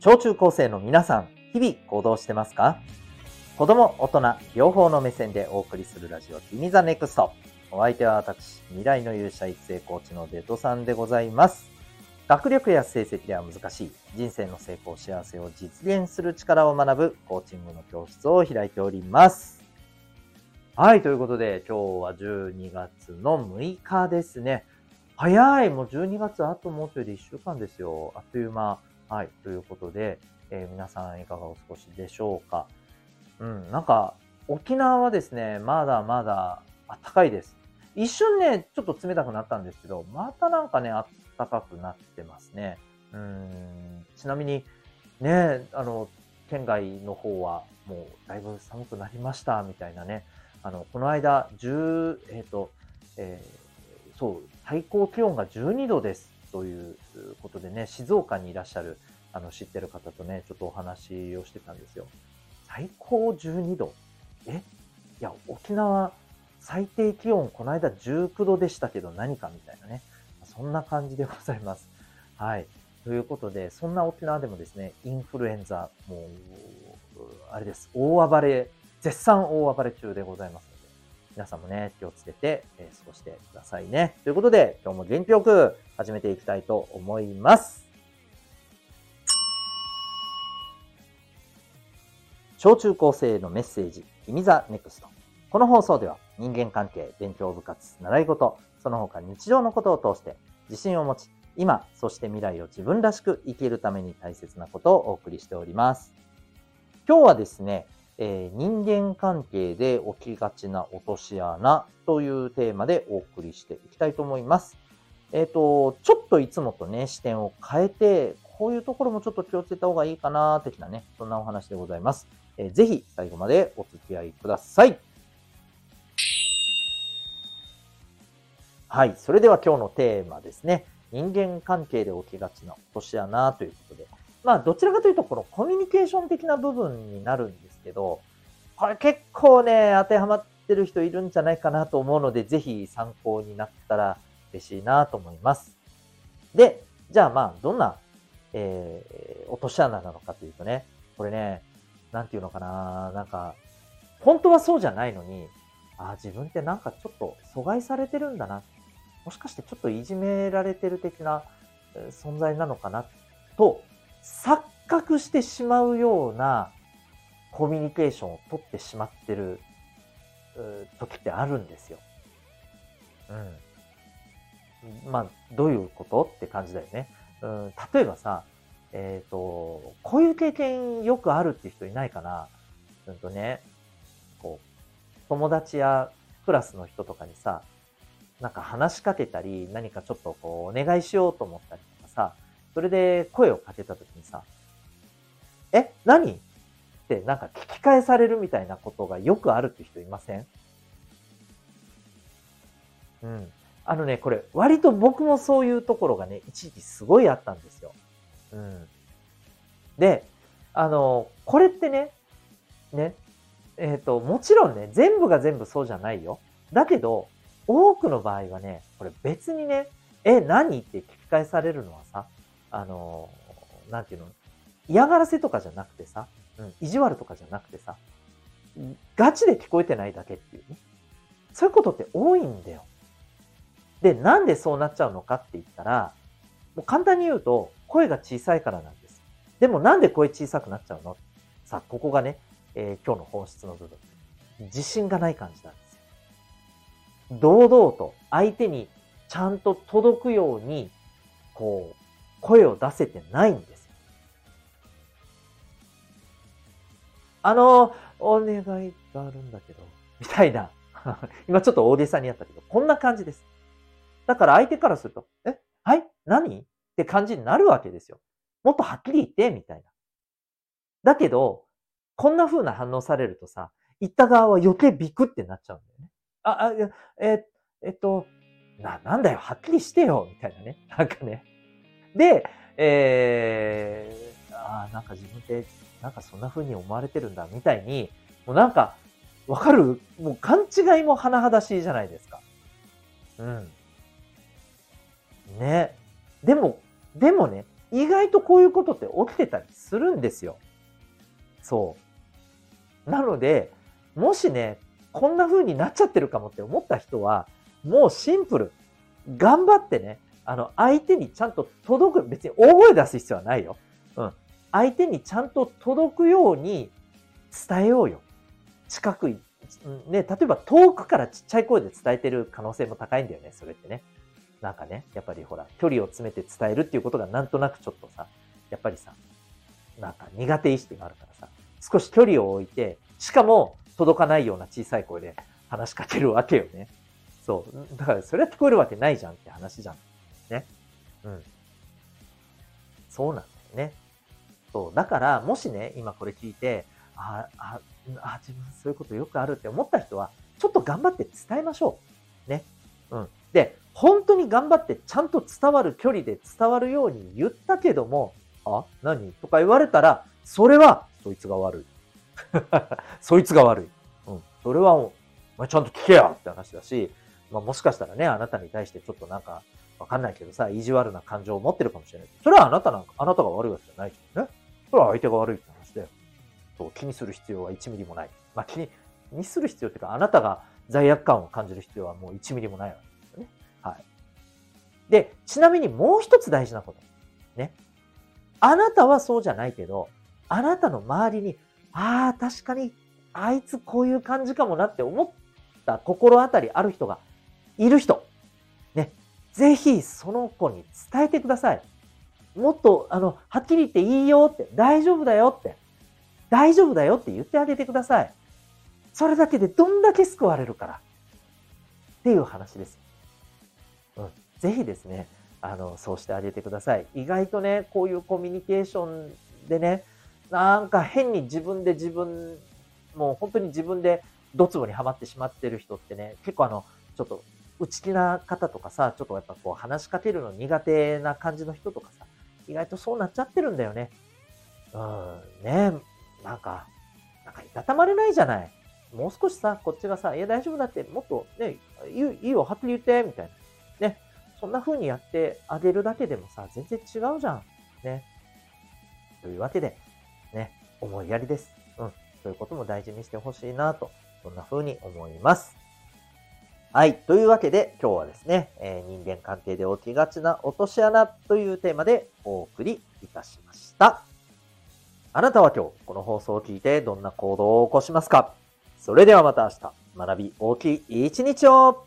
小中高生の皆さん、日々行動してますか？子供、大人、両方の目線でお送りするラジオ、君ザネクスト。お相手は私、未来の勇者育成コーチのデトさんでございます。学力や成績では難しい人生の成功、幸せを実現する力を学ぶコーチングの教室を開いております。はい、ということで今日は12月の6日ですね。早いもう12月あともうちょいで1週間ですよ。あっという間。はい、ということで、えー、皆さんいかがお過ごしでしょうか？うん、なんか沖縄はですね、まだまだ暖かいです。一瞬ね、ちょっと冷たくなったんですけど、またなんかね、暖かくなってますね。うん、ちなみに、ね、あの、県外の方はもうだいぶ寒くなりましたみたいなね、あの、この間、10、えっ、ー、と、えー、そう、最高気温が12度ですということでね、静岡にいらっしゃる、あの、知ってる方とね、ちょっとお話をしてたんですよ。最高12度え？いや、沖縄、最低気温、この間19度でしたけど何かみたいなね。そんな感じでございます。はい。ということで、そんな沖縄でもですね、インフルエンザ、もう、あれです。大暴れ、絶賛大暴れ中でございますので。皆さんもね、気をつけて、えー、過ごしてくださいね。ということで、今日も元気よく始めていきたいと思います。小中高生へのメッセージ、君ザネクスト。この放送では人間関係、勉強部活、習い事、その他日常のことを通して自信を持ち、今、そして未来を自分らしく生きるために大切なことをお送りしております。今日はですね、えー、人間関係で起きがちな落とし穴というテーマでお送りしていきたいと思います。えっ、ー、と、ちょっといつもとね、視点を変えて、こういうところもちょっと気をつけた方がいいかな、的なね、そんなお話でございます。えー、ぜひ最後までお付き合いください。はい。それでは今日のテーマですね。人間関係で起きがちな落とし穴ということで。まあ、どちらかというと、このコミュニケーション的な部分になるんですけど、これ結構ね、当てはまってる人いるんじゃないかなと思うので、ぜひ参考になったら嬉しいなと思います。で、じゃあまあ、どんな、えー、落とし穴なのかというとね、これね、なんていうのかな、なんか、本当はそうじゃないのに、ああ、自分ってなんかちょっと阻害されてるんだな。もしかしてちょっといじめられてる的な存在なのかなと錯覚してしまうようなコミュニケーションを取ってしまってる時ってあるんですよ。うん。まあ、どういうことって感じだよね。うん、例えばさ、えっ、ー、と、こういう経験よくあるっていう人いないかなうんとね、こう、友達やクラスの人とかにさ、なんか話しかけたり、何かちょっとこう、お願いしようと思ったりとかさ、それで声をかけた時にさ、え何？ってなんか聞き返されるみたいなことがよくあるって人いません？うん。あのね、これ割と僕もそういうところがね、一時期すごいあったんですよ。うん。で、あの、これってね、ね、えっ、ー、と、もちろんね、全部が全部そうじゃないよ。だけど、多くの場合はね、これ別にね、え、何って聞き返されるのはさ、あの、なんていうの、嫌がらせとかじゃなくてさ、うん、意地悪とかじゃなくてさ、ガチで聞こえてないだけっていうね。そういうことって多いんだよ。で、なんでそうなっちゃうのかって言ったら、もう簡単に言うと、声が小さいからなんです。でもなんで声小さくなっちゃうの？さあ、ここがね、えー、今日の本質の部分。自信がない感じなんです。堂々と相手にちゃんと届くように、こう、声を出せてないんです。あの、お願いがあるんだけど、みたいな。今ちょっと大げさにやったけど、こんな感じです。だから相手からすると、え？はい？何？って感じになるわけですよ。もっとはっきり言って、みたいな。だけど、こんな風な反応されるとさ、言った側は余計ビクってなっちゃうんだよね。あ、あ、え、えっと、な、なんだよ、はっきりしてよ、みたいなね。なんかね。で、えー、あなんか自分ってなんかそんな風に思われてるんだ、みたいに、もうなんか、わかる？もう勘違いも甚だしいじゃないですか。うん。ね。でも、でもね、意外とこういうことって起きてたりするんですよ。そう。なので、もしね、こんな風になっちゃってるかもって思った人は、もうシンプル。頑張ってね、あの、相手にちゃんと届く、別に大声出す必要はないよ。うん。相手にちゃんと届くように伝えようよ。近く、ね、例えば遠くからちっちゃい声で伝えてる可能性も高いんだよね、それってね。なんかね、やっぱりほら、距離を詰めて伝えるっていうことがなんとなくちょっとさ、やっぱりさ、なんか苦手意識があるからさ、少し距離を置いて、しかも届かないような小さい声で話しかけるわけよね。そう。だからそれは聞こえるわけないじゃんって話じゃん。ね。うん。そうなんだよね。そう。だから、もしね、今これ聞いて、あ、あ、あ、自分そういうことよくあるって思った人は、ちょっと頑張って伝えましょう。ね。うん。で、本当に頑張ってちゃんと伝わる距離で伝わるように言ったけども、あ何？とか言われたら、それは、そいつが悪い。そいつが悪い。うん。それは、お前ちゃんと聞けよって話だし、まあ、もしかしたらね、あなたに対してちょっとなんか、わかんないけどさ、意地悪な感情を持ってるかもしれない。それはあなたなんか、あなたが悪いわけじゃないけどね。それは相手が悪いって話で、そう気にする必要は1ミリもない。まあ、気に、気にする必要っていうか、あなたが罪悪感を感じる必要はもう1ミリもないわけ。で、ちなみにもう一つ大事なこと。ね。あなたはそうじゃないけど、あなたの周りに、ああ、確かに、あいつこういう感じかもなって思った心当たりある人がいる人。ね。ぜひその子に伝えてください。もっと、あの、はっきり言っていいよって、大丈夫だよって、大丈夫だよって言ってあげてください。それだけでどんだけ救われるから。っていう話です。うん。ぜひですね、あの、そうしてあげてください。意外とね、こういうコミュニケーションでね、なんか変に自分で自分、もう本当に自分でドツボにはまってしまってる人ってね、結構あの、ちょっと内気な方とかさ、ちょっとやっぱこう話しかけるの苦手な感じの人とかさ、意外とそうなっちゃってるんだよね。うん、ねなんか、なんかいたたまれないじゃない。もう少しさ、こっちがさ、いや大丈夫だって、もっとね、いいよ、はっきり言って、みたいな。ね。そんな風にやってあげるだけでもさ、全然違うじゃん。ね。というわけで、ね、思いやりです。うん。そういうことも大事にしてほしいなと、そんな風に思います。はい。というわけで、今日はですね、えー、人間関係で起きがちな落とし穴というテーマでお送りいたしました。あなたは今日、この放送を聞いてどんな行動を起こしますか？それではまた明日、学び大きい一日を